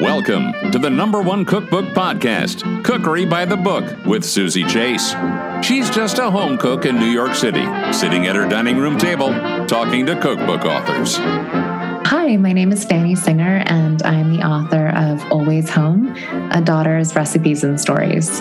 Welcome to the number one cookbook podcast, Cookery by the Book, with Suzy Chase. She's just a home cook in New York City, sitting at her dining room table, talking to cookbook authors. Hi, my name is Fanny Singer, and I'm the author of Always Home A Daughter's Recipes and Stories.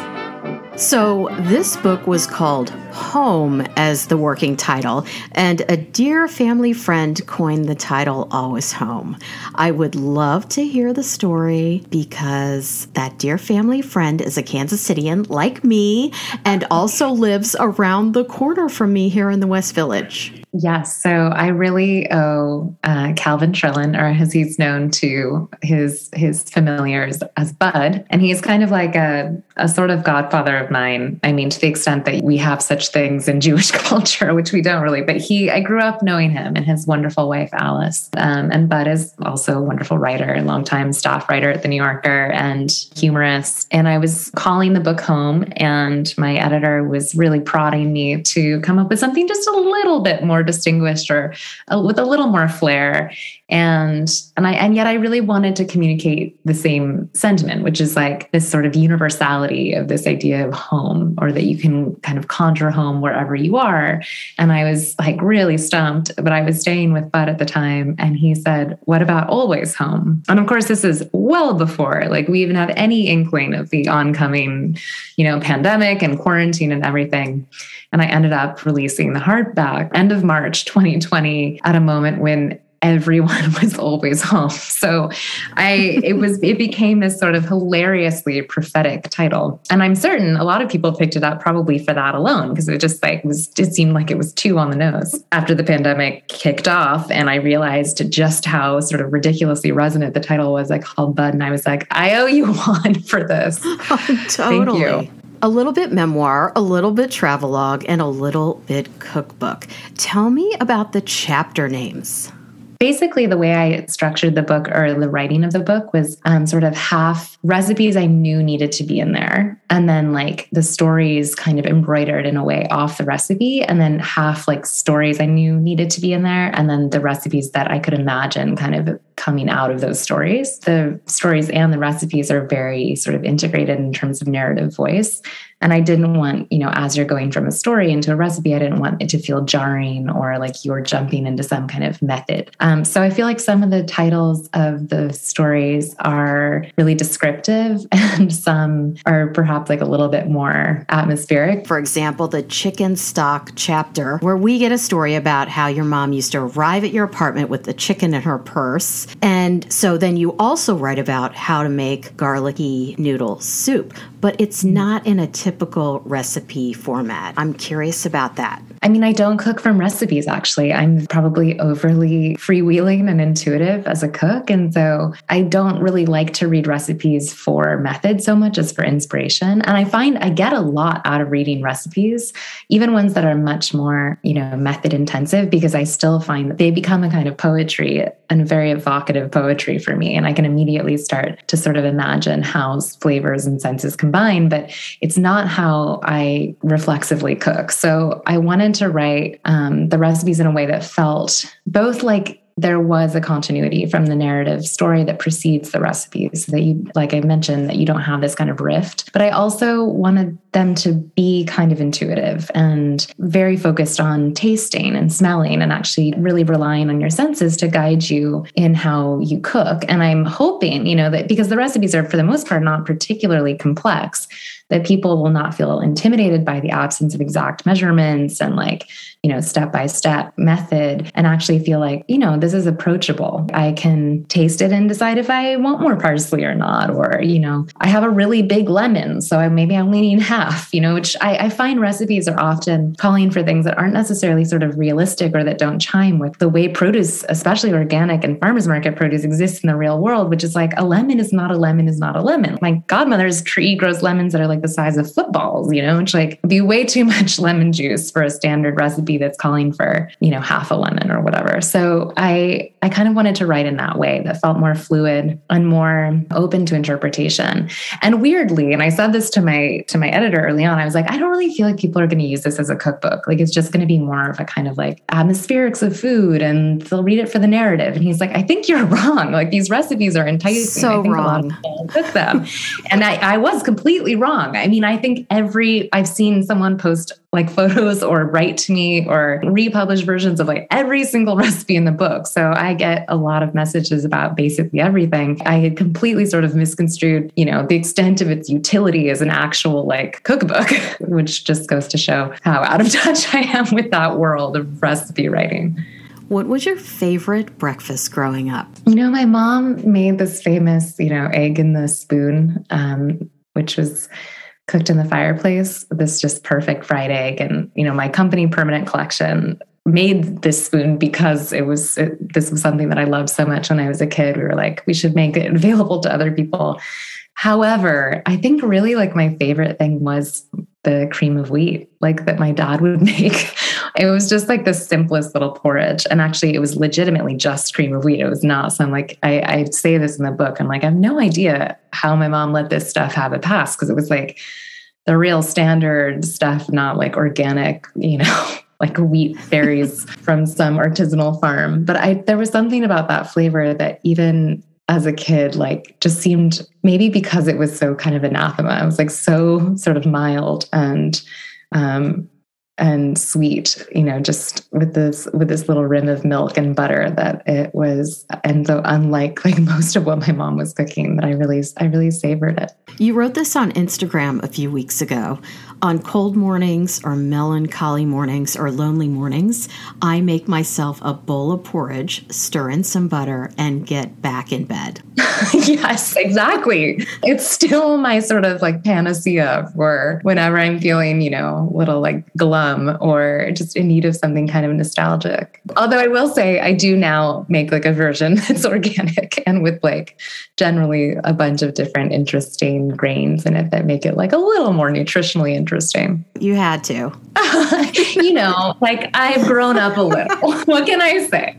So, this book was called Home as the working title, and a dear family friend coined the title Always Home. I would love to hear the story because that dear family friend is a Kansas Cityan like me and also lives around the corner from me here in the West Village. Yes. So I really owe uh, Calvin Trillin, or as he's known to his his familiars as Bud, and he's kind of like a a sort of godfather of mine. I mean, to the extent that we have such things in Jewish culture, which we don't really. But he, I grew up knowing him and his wonderful wife Alice. Um, and Bud is also a wonderful writer and longtime staff writer at the New Yorker and humorist. And I was calling the book home, and my editor was really prodding me to come up with something just a little bit more more distinguished or uh, with a little more flair. And and i and yet i really wanted to communicate the same sentiment which is like this sort of universality of this idea of home or that you can kind of conjure home wherever you are. And i was like really stumped but i was staying with bud at the time and he said what about always home? And of course this is well before like we even have any inkling of the oncoming you know pandemic and quarantine and everything. And i ended up releasing the hardback end of march 2020 at a moment when everyone was always home. So I it was it became this sort of hilariously prophetic title. And I'm certain a lot of people picked it up probably for that alone because it just like was it seemed like it was too on the nose. After the pandemic kicked off and I realized just how sort of ridiculously resonant the title was, I called Bud and I was like, I owe you one for this. Oh, totally. Thank you a little bit memoir, a little bit travelogue, and a little bit cookbook. Tell me about the chapter names basically the way I structured the book or the writing of the book was um, sort of half recipes I knew needed to be in there, and then like the stories kind of embroidered in a way off the recipe, and then half like stories I knew needed to be in there, and then the recipes that I could imagine kind of coming out of those stories. The stories and the recipes are very sort of integrated in terms of narrative voice. And I didn't want, you know, as you're going from a story into a recipe, I didn't want it to feel jarring or like you're jumping into some kind of method. Um, so I feel like some of the titles of the stories are really descriptive and some are perhaps like a little bit more atmospheric. For example, the chicken stock chapter, where we get a story about how your mom used to arrive at your apartment with the chicken in her purse. And so then you also write about how to make garlicky noodle soup, but it's mm. not in a typical recipe format. I'm curious about that. I mean, I don't cook from recipes actually. I'm probably overly freewheeling and intuitive as a cook. And so I don't really like to read recipes for method so much as for inspiration. And I find I get a lot out of reading recipes, even ones that are much more, you know, method intensive, because I still find that they become a kind of poetry and very evocative poetry for me. And I can immediately start to sort of imagine how flavors and senses combine, but it's not how I reflexively cook. So I wanted to write um, the recipes in a way that felt both like there was a continuity from the narrative story that precedes the recipes so that you like i mentioned that you don't have this kind of rift. But i also wanted them to be kind of intuitive and very focused on tasting and smelling and actually really relying on your senses to guide you in how you cook. And i'm hoping you know that because the recipes are for the most part not particularly complex that people will not feel intimidated by the absence of exact measurements and like, you know, step by step method and actually feel like, you know, this is approachable. I can taste it and decide if I want more parsley or not. Or, you know, I have a really big lemon, so I, maybe I'm leaning half, you know, which I, I find recipes are often calling for things that aren't necessarily sort of realistic or that don't chime with the way produce, especially organic and farmers market produce, exists in the real world, which is like a lemon is not a lemon is not a lemon. My godmother's tree grows lemons that are like like the size of footballs, you know, it's like be way too much lemon juice for a standard recipe that's calling for, you know, half a lemon or whatever. So I I kind of wanted to write in that way that felt more fluid and more open to interpretation. And weirdly, and I said this to my to my editor early on, I was like, I don't really feel like people are going to use this as a cookbook. Like it's just going to be more of a kind of like atmospherics of food and they'll read it for the narrative. And he's like, I think you're wrong. Like these recipes are enticing. So I think wrong. a lot of people cook them. and I, I was completely wrong. I mean, I think every I've seen someone post like photos or write to me or republish versions of like every single recipe in the book. So I get a lot of messages about basically everything. I had completely sort of misconstrued, you know, the extent of its utility as an actual like cookbook, which just goes to show how out of touch I am with that world of recipe writing. What was your favorite breakfast growing up? You know, my mom made this famous, you know, egg in the spoon, um, which was cooked in the fireplace. This just perfect fried egg, and you know, my company permanent collection made this spoon because it was it, this was something that I loved so much when I was a kid. We were like, we should make it available to other people. However, I think really like my favorite thing was the cream of wheat, like that my dad would make. It was just like the simplest little porridge. And actually, it was legitimately just cream of wheat. It was not some like, I, I say this in the book. I'm like, I have no idea how my mom let this stuff have a pass because it was like the real standard stuff, not like organic, you know. like wheat berries from some artisanal farm but i there was something about that flavor that even as a kid like just seemed maybe because it was so kind of anathema it was like so sort of mild and um and sweet you know just with this with this little rim of milk and butter that it was and so unlike like most of what my mom was cooking that i really i really savored it You wrote this on Instagram a few weeks ago. On cold mornings or melancholy mornings or lonely mornings, I make myself a bowl of porridge, stir in some butter, and get back in bed. yes, exactly. It's still my sort of like panacea for whenever I'm feeling, you know, a little like glum or just in need of something kind of nostalgic. Although I will say I do now make like a version that's organic and with like generally a bunch of different interesting grains in it that make it like a little more nutritionally interesting. You had to. you know, like I've grown up a little. what can I say?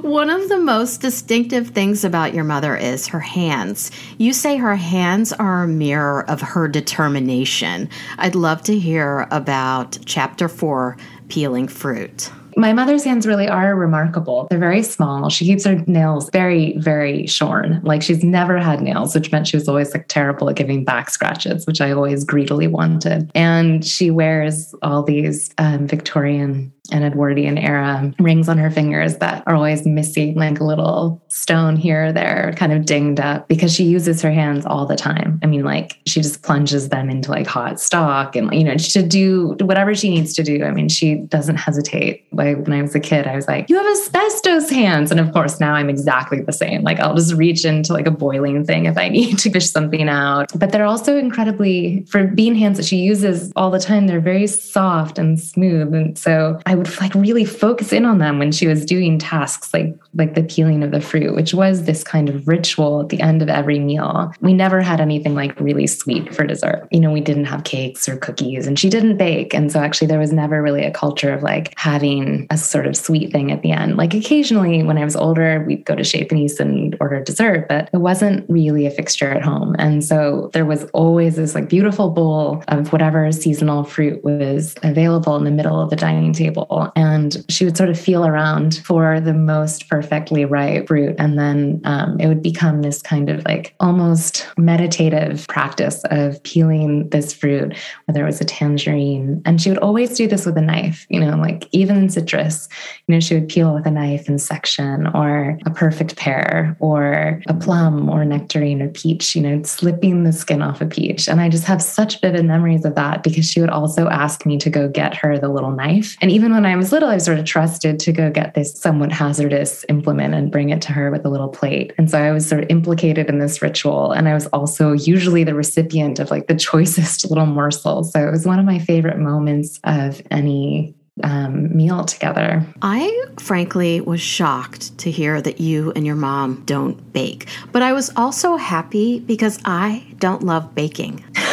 One of the most distinctive things about your mother is her hands. You say her hands are a mirror of her determination. I'd love to hear about chapter four peeling fruit. My mother's hands really are remarkable. They're very small. She keeps her nails very, very shorn. Like she's never had nails, which meant she was always like terrible at giving back scratches, which I always greedily wanted. And she wears all these um, Victorian and Edwardian era rings on her fingers that are always missing like a little stone here or there, kind of dinged up because she uses her hands all the time. I mean, like she just plunges them into like hot stock and, you know, to do whatever she needs to do. I mean, she doesn't hesitate. Like when I was a kid, I was like, you have asbestos hands. And of course, now I'm exactly the same. Like I'll just reach into like a boiling thing if I need to fish something out. But they're also incredibly, for being hands that she uses all the time, they're very soft and smooth. And so I would like really focus in on them when she was doing tasks like like the peeling of the fruit, which was this kind of ritual at the end of every meal. We never had anything like really sweet for dessert. You know, we didn't have cakes or cookies and she didn't bake. And so actually there was never really a culture of like having a sort of sweet thing at the end. Like occasionally when I was older, we'd go to Chez Panisse and order dessert, but it wasn't really a fixture at home. And so there was always this like beautiful bowl of whatever seasonal fruit was available in the middle of the dining table. And she would sort of feel around for the most perfectly ripe fruit. And then um, it would become this kind of like almost meditative practice of peeling this fruit, whether it was a tangerine. And she would always do this with a knife, you know, like even citrus, you know, she would peel with a knife in section or a perfect pear or a plum or nectarine or peach, you know, slipping the skin off a peach. And I just have such vivid memories of that because she would also ask me to go get her the little knife. And even when I was little, I was sort of trusted to go get this somewhat hazardous implement and bring it to her with a little plate. And so I was sort of implicated in this ritual. And I was also usually the recipient of like the choicest little morsel. So it was one of my favorite moments of any um, meal together. I frankly was shocked to hear that you and your mom don't bake, but I was also happy because I don't love baking.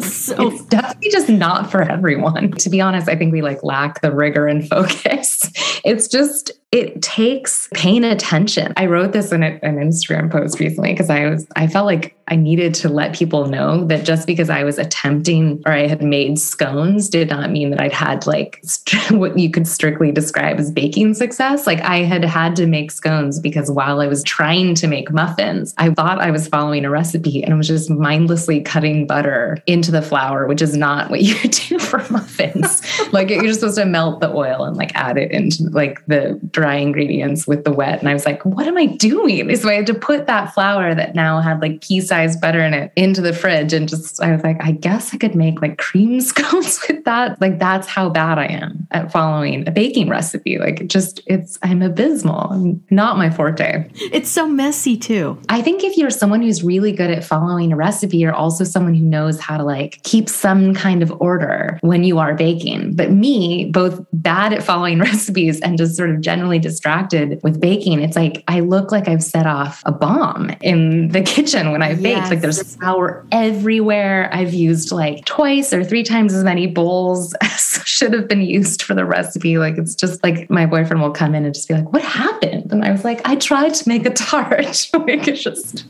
so it's definitely just not for everyone. To be honest, I think we like lack the rigor and focus. It's just it takes paying attention. I wrote this in a, an Instagram post recently because I was I felt like I needed to let people know that just because I was attempting or I had made scones did not mean that I'd had like st- what you could strictly describe as baking success. Like I had had to make scones because while I was trying to make muffins, I thought I was following a recipe and I was just mindlessly cutting butter into the flour, which is not what you do for muffins. like you're just supposed to melt the oil and like add it into like the dry ingredients with the wet. And I was like, what am I doing? So I had to put that flour that now had like pea sized butter in it into the fridge. And just, I was like, I guess I could make like cream scones with that. Like, that's how bad I am at following a baking recipe. Like, just, it's, I'm abysmal. Not my forte. It's so messy too. I think if you're someone who's really good at following a recipe, you're also someone who knows how to like keep some kind of order when you are baking. But me, both bad at following recipes and just sort of generally distracted with baking. It's like I look like I've set off a bomb in the kitchen when I bake. Yes. Like there's flour everywhere. I've used like twice or three times as many bowls as should have been used for the recipe. Like it's just like my boyfriend will come in and just be like, "What happened?" And I was like, "I tried to make a tart. like it's just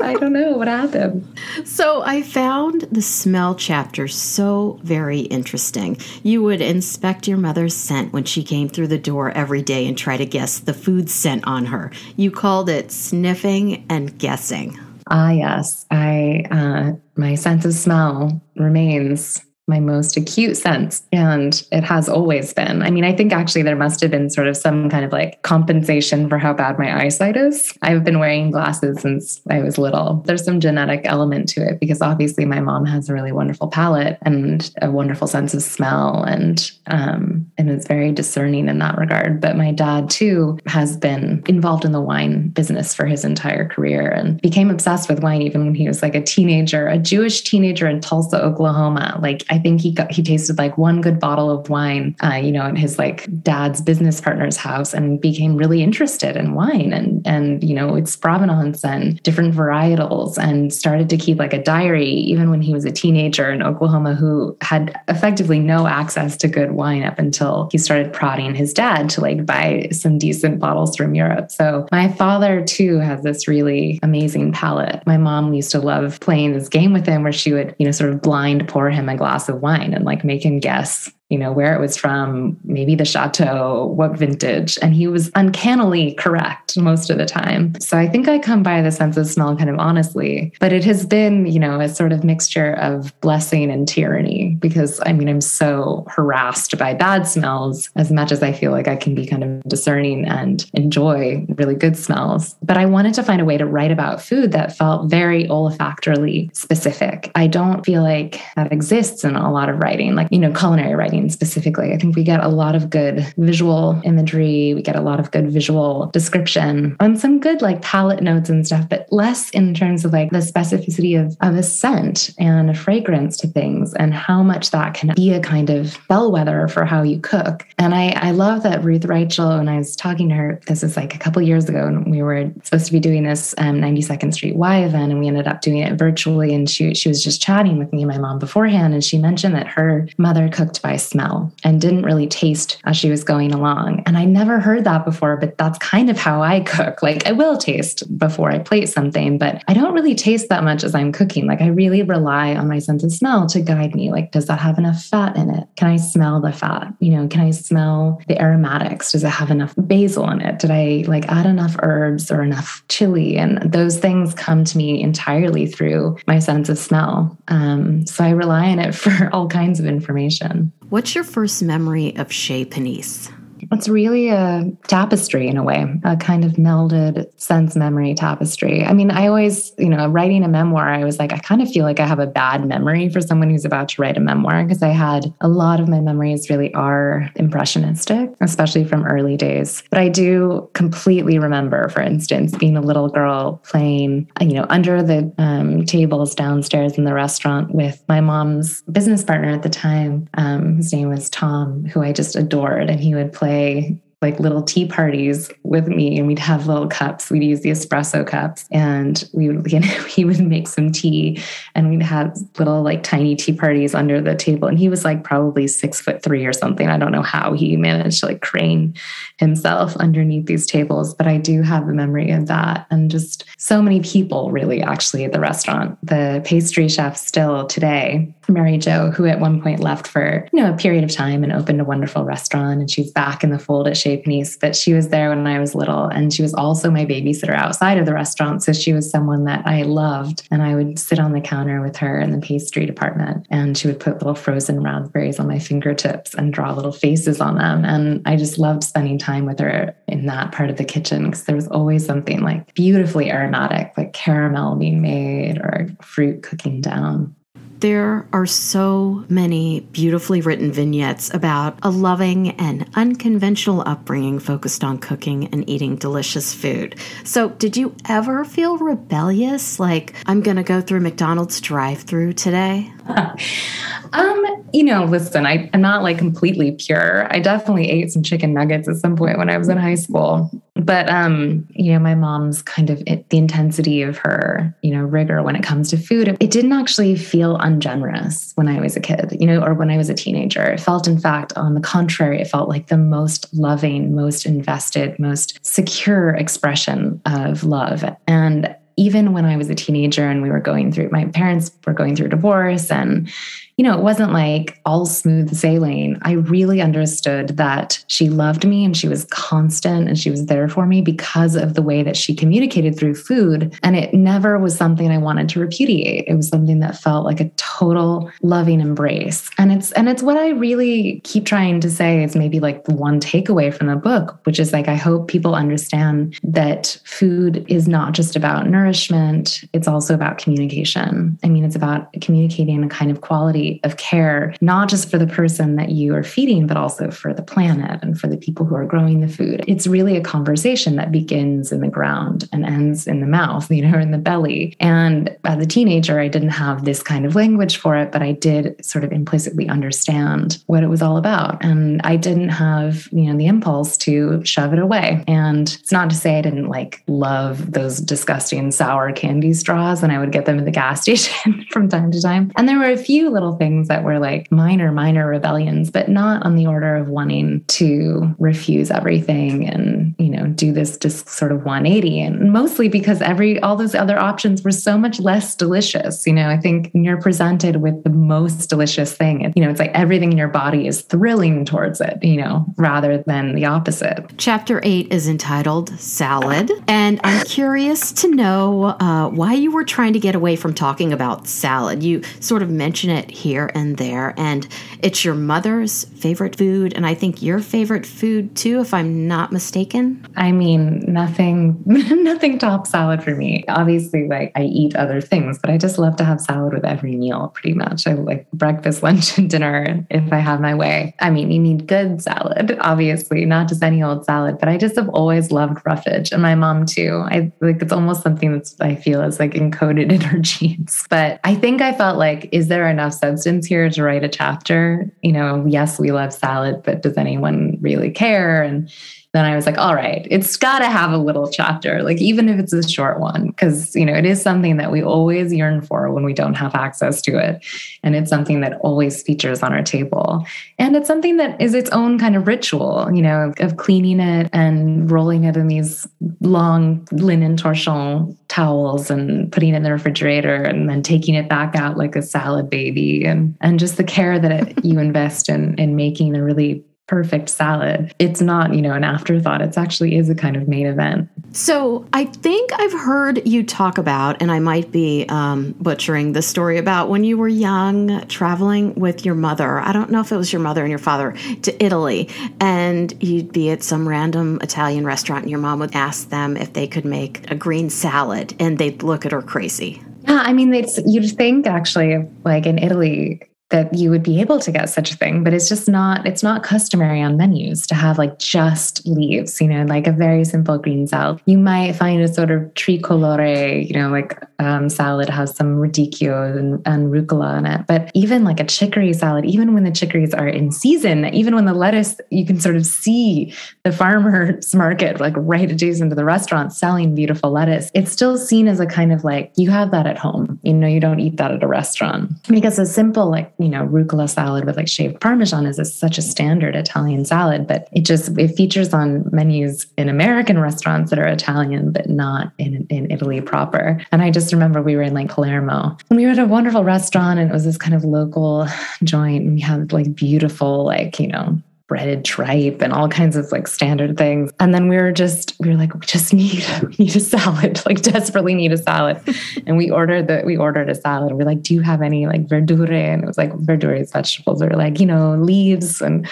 I don't know what happened." So I found the smell chapter so very interesting. You would inspect your mother's scent when she came through the door every day and try to guess the food scent on her. You called it sniffing and guessing. Ah, yes. I uh, my sense of smell remains my most acute sense. And it has always been. I mean, I think actually there must have been sort of some kind of like compensation for how bad my eyesight is. I've been wearing glasses since I was little. There's some genetic element to it because obviously my mom has a really wonderful palate and a wonderful sense of smell and um, and is very discerning in that regard. But my dad too has been involved in the wine business for his entire career and became obsessed with wine even when he was like a teenager, a Jewish teenager in Tulsa, Oklahoma. Like I think he got he tasted like one good bottle of wine, uh, you know, at his like dad's business partner's house, and became really interested in wine and and you know its provenance and different varietals, and started to keep like a diary even when he was a teenager in Oklahoma, who had effectively no access to good wine up until he started prodding his dad to like buy some decent bottles from Europe. So my father too has this really amazing palate. My mom used to love playing this game with him where she would you know sort of blind pour him a glass of wine and like make him guess you know, where it was from, maybe the chateau, what vintage. And he was uncannily correct most of the time. So I think I come by the sense of smell kind of honestly, but it has been, you know, a sort of mixture of blessing and tyranny because I mean, I'm so harassed by bad smells as much as I feel like I can be kind of discerning and enjoy really good smells. But I wanted to find a way to write about food that felt very olfactorily specific. I don't feel like that exists in a lot of writing, like, you know, culinary writing specifically. I think we get a lot of good visual imagery, we get a lot of good visual description and some good like palate notes and stuff, but less in terms of like the specificity of, of a scent and a fragrance to things and how much that can be a kind of bellwether for how you cook. And I, I love that Ruth Reichl, when I was talking to her, this is like a couple years ago, and we were supposed to be doing this um, 92nd Street Y event, and we ended up doing it virtually. And she, she was just chatting with me and my mom beforehand, and she mentioned that her mother cooked by smell and didn't really taste as she was going along. And I never heard that before, but that's kind of how I cook. Like I will taste before I plate something, but I don't really taste that much as I'm cooking. Like I really rely on my sense of smell to guide me. Like, does that have enough fat in it? Can I smell the fat? You know, can I smell the aromatics? Does it have enough basil in it? Did I like add enough herbs or enough chili? And those things come to me entirely through my sense of smell. Um, so I rely on it for all kinds of information. What's your first memory of Chez Panisse? It's really a tapestry in a way, a kind of melded sense memory tapestry. I mean, I always, you know, writing a memoir, I was like, I kind of feel like I have a bad memory for someone who's about to write a memoir because I had a lot of my memories really are impressionistic, especially from early days. But I do completely remember, for instance, being a little girl playing, you know, under the um, tables downstairs in the restaurant with my mom's business partner at the time. Um, his name was Tom, who I just adored, and he would play play like little tea parties with me and we'd have little cups. We'd use the espresso cups and we would, you know, he would make some tea and we'd have little like tiny tea parties under the table. And he was like probably six foot three or something. I don't know how he managed to like crane himself underneath these tables, but I do have the memory of that. And just so many people really actually at the restaurant. The pastry chef still today, Mary Jo, who at one point left for, you know, a period of time and opened a wonderful restaurant and she's back in the fold at Panisse, but she was there when I was little and she was also my babysitter outside of the restaurant. So she was someone that I loved and I would sit on the counter with her in the pastry department and she would put little frozen raspberries on my fingertips and draw little faces on them. And I just loved spending time with her in that part of the kitchen because there was always something like beautifully aromatic, like caramel being made or fruit cooking down. There are so many beautifully written vignettes about a loving and unconventional upbringing focused on cooking and eating delicious food. So, did you ever feel rebellious? Like, I'm going to go through McDonald's drive through today? um, you know, listen, I, I'm not like completely pure. I definitely ate some chicken nuggets at some point when I was in high school. But um, you know, my mom's kind of it, the intensity of her, you know, rigor when it comes to food, it, it didn't actually feel ungenerous when I was a kid, you know, or when I was a teenager. It felt, in fact, on the contrary, it felt like the most loving, most invested, most secure expression of love. And even when I was a teenager and we were going through, my parents were going through divorce and you know, it wasn't like all smooth sailing. I really understood that she loved me and she was constant and she was there for me because of the way that she communicated through food. And it never was something I wanted to repudiate. It was something that felt like a total loving embrace. And it's and it's what I really keep trying to say is maybe like the one takeaway from the book, which is like I hope people understand that food is not just about nourishment, it's also about communication. I mean, it's about communicating a kind of quality of care, not just for the person that you are feeding, but also for the planet and for the people who are growing the food. It's really a conversation that begins in the ground and ends in the mouth, you know, in the belly. And as a teenager, I didn't have this kind of language for it, but I did sort of implicitly understand what it was all about. And I didn't have, you know, the impulse to shove it away. And it's not to say I didn't like love those disgusting sour candy straws and I would get them in the gas station from time to time. And there were a few little things that were like minor, minor rebellions, but not on the order of wanting to refuse everything and, you know, do this just sort of 180. And mostly because every, all those other options were so much less delicious. You know, I think when you're presented with the most delicious thing, you know, it's like everything in your body is thrilling towards it, you know, rather than the opposite. Chapter eight is entitled Salad. And I'm curious to know uh, why you were trying to get away from talking about salad. You sort of mention it here here and there. And it's your mother's favorite food, and I think your favorite food too, if I'm not mistaken. I mean, nothing, nothing tops salad for me. Obviously, like I eat other things, but I just love to have salad with every meal, pretty much. I like breakfast, lunch, and dinner if I have my way. I mean, you need good salad, obviously, not just any old salad. But I just have always loved roughage, and my mom too. I like it's almost something that's I feel is like encoded in her genes. But I think I felt like, is there enough substance here to write a chapter? You know, yes, we love salad, but does anyone really care? And then I was like, all right, it's got to have a little chapter, like even if it's a short one, because, you know, it is something that we always yearn for when we don't have access to it. And it's something that always features on our table. And it's something that is its own kind of ritual, you know, of cleaning it and rolling it in these long linen torchon towels and putting it in the refrigerator and then taking it back out like a salad baby and and just the care that it, you invest in in making a really perfect salad. It's not, you know, an afterthought. It's actually is a kind of main event. So I think I've heard you talk about, and I might be um, butchering the story about when you were young traveling with your mother. I don't know if it was your mother and your father to Italy, and you'd be at some random Italian restaurant, and your mom would ask them if they could make a green salad, and they'd look at her crazy. Yeah, I mean, you'd think actually, like in Italy, that you would be able to get such a thing, but it's just not it's not customary on menus to have like just leaves, you know, like a very simple green salad. You might find a sort of tricolore, you know, like um, salad has some radicchio and, and rucola in it. But even like a chicory salad, even when the chicories are in season, even when the lettuce, you can sort of see the farmer's market like right adjacent to the restaurant selling beautiful lettuce. It's still seen as a kind of like you have that at home. You know, you don't eat that at a restaurant because a simple like you know, rucola salad with like shaved Parmesan is a, such a standard Italian salad, but it just, it features on menus in American restaurants that are Italian, but not in, in Italy proper. And I just remember we were in like Palermo and we were at a wonderful restaurant and it was this kind of local joint and we had like beautiful, like, you know, breaded tripe and all kinds of like standard things. And then we were just, we were like, we just need, we need a salad, like desperately need a salad. and we ordered the, we ordered a salad. We're like, do you have any like verdure? And it was like verdure is vegetables or like, you know, leaves. And,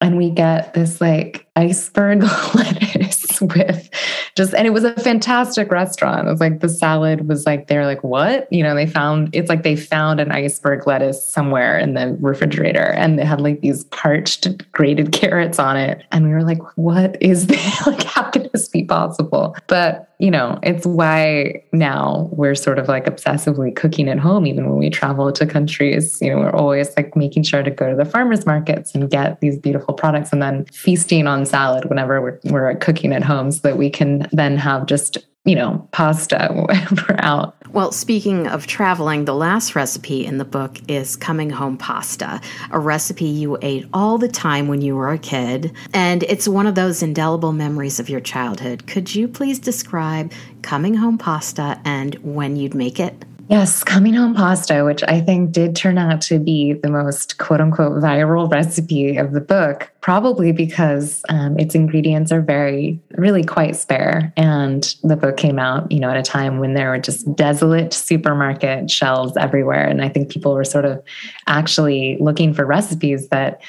and we get this like iceberg lettuce with just and it was a fantastic restaurant. It was like the salad was like they're like what you know they found it's like they found an iceberg lettuce somewhere in the refrigerator and they had like these parched grated carrots on it and we were like what is this like how could this be possible? But you know it's why now we're sort of like obsessively cooking at home even when we travel to countries you know we're always like making sure to go to the farmers markets and get these beautiful products and then feasting on salad whenever we're, we're cooking at home so that we can then have just you know, pasta we're out. Well, speaking of traveling, the last recipe in the book is coming home pasta, a recipe you ate all the time when you were a kid. And it's one of those indelible memories of your childhood. Could you please describe coming home pasta and when you'd make it? Yes, coming home pasta, which I think did turn out to be the most quote unquote viral recipe of the book, probably because um, its ingredients are very, really quite spare. And the book came out, you know, at a time when there were just desolate supermarket shelves everywhere. And I think people were sort of actually looking for recipes that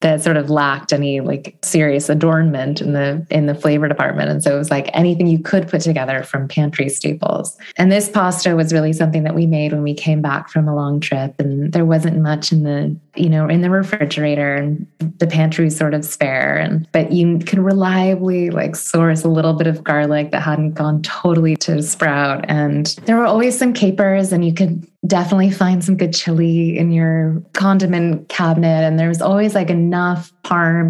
that sort of lacked any like serious adornment in the in the flavor department. And so it was like anything you could put together from pantry staples. And this pasta was really something that we made when we came back from a long trip. And there wasn't much in the you know in the refrigerator and the pantry sort of spare. And but you could reliably like source a little bit of garlic that hadn't gone totally to sprout. And there were always some capers and you could definitely find some good chili in your condiment cabinet. And there's always like enough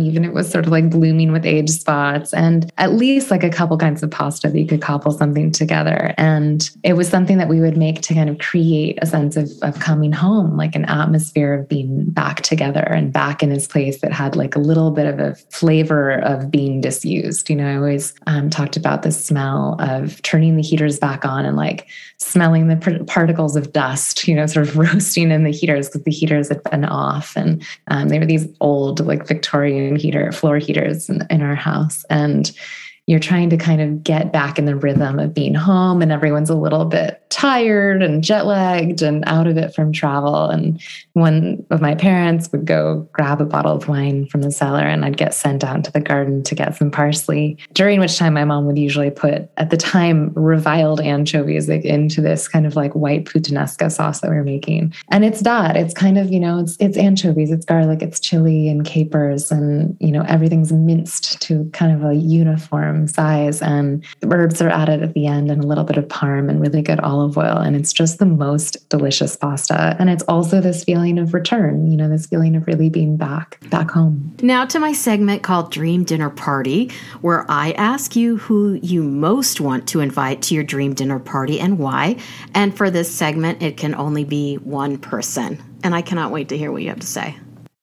even it was sort of like blooming with age spots, and at least like a couple kinds of pasta that you could cobble something together. And it was something that we would make to kind of create a sense of, of coming home, like an atmosphere of being back together and back in this place that had like a little bit of a flavor of being disused. You know, I always um, talked about the smell of turning the heaters back on and like smelling the particles of dust, you know, sort of roasting in the heaters because the heaters had been off. And um, they were these old, like Victorian heater, floor heaters in, in our house. And you're trying to kind of get back in the rhythm of being home and everyone's a little bit tired and jet lagged and out of it from travel. And one of my parents would go grab a bottle of wine from the cellar and I'd get sent out to the garden to get some parsley, during which time my mom would usually put, at the time, reviled anchovies like, into this kind of like white puttanesca sauce that we we're making. And it's that. It's kind of, you know, it's it's anchovies, it's garlic, it's chili and capers, and you know, everything's minced to kind of a uniform size. And herbs are added at the end and a little bit of parm and really good olive oil. And it's just the most delicious pasta. And it's also this feeling of return, you know, this feeling of really being back, back home. Now to my segment called Dream Dinner Party, where I ask you who you most want to invite to your dream dinner party and why. And for this segment, it can only be one person. And I cannot wait to hear what you have to say.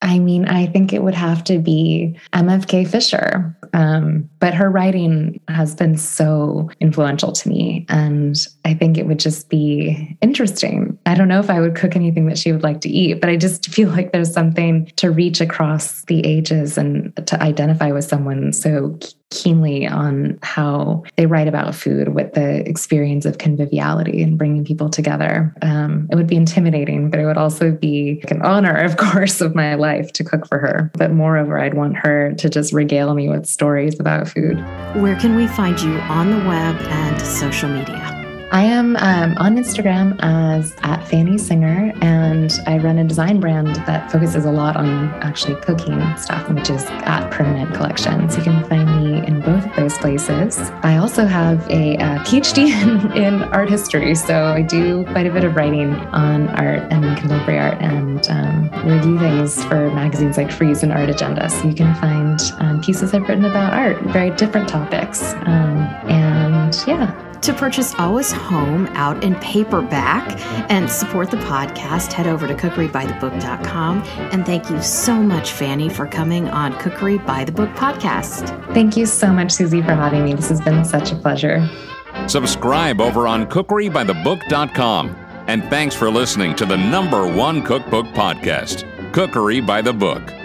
I mean, I think it would have to be MFK Fisher. Um, but her writing has been so influential to me. And I think it would just be interesting. I don't know if I would cook anything that she would like to eat, but I just feel like there's something to reach across the ages and to identify with someone so keenly on how they write about food with the experience of conviviality and bringing people together. Um, it would be intimidating, but it would also be an honor, of course, of my life to cook for her. But moreover, I'd want her to just regale me with stories about food. Where can we find you on the web and social media? I am um, on Instagram as at Fanny Singer, and I run a design brand that focuses a lot on actually cooking stuff, which is at Permanent Collections. You can find me in both of those places. I also have a, a PhD in, in, art history, so I do quite a bit of writing on art and contemporary art, and um, review things for magazines like Frieze and Art Agenda. So you can find um, pieces I've written about art, very different topics, um, and yeah to purchase Always Home out in paperback and support the podcast, head over to cookerybythebook.com. And thank you so much, Fanny, for coming on Cookery by the Book podcast. Thank you so much, Suzy, for having me. This has been such a pleasure. Subscribe over on cookerybythebook.com. And thanks for listening to the number one cookbook podcast, Cookery by the Book.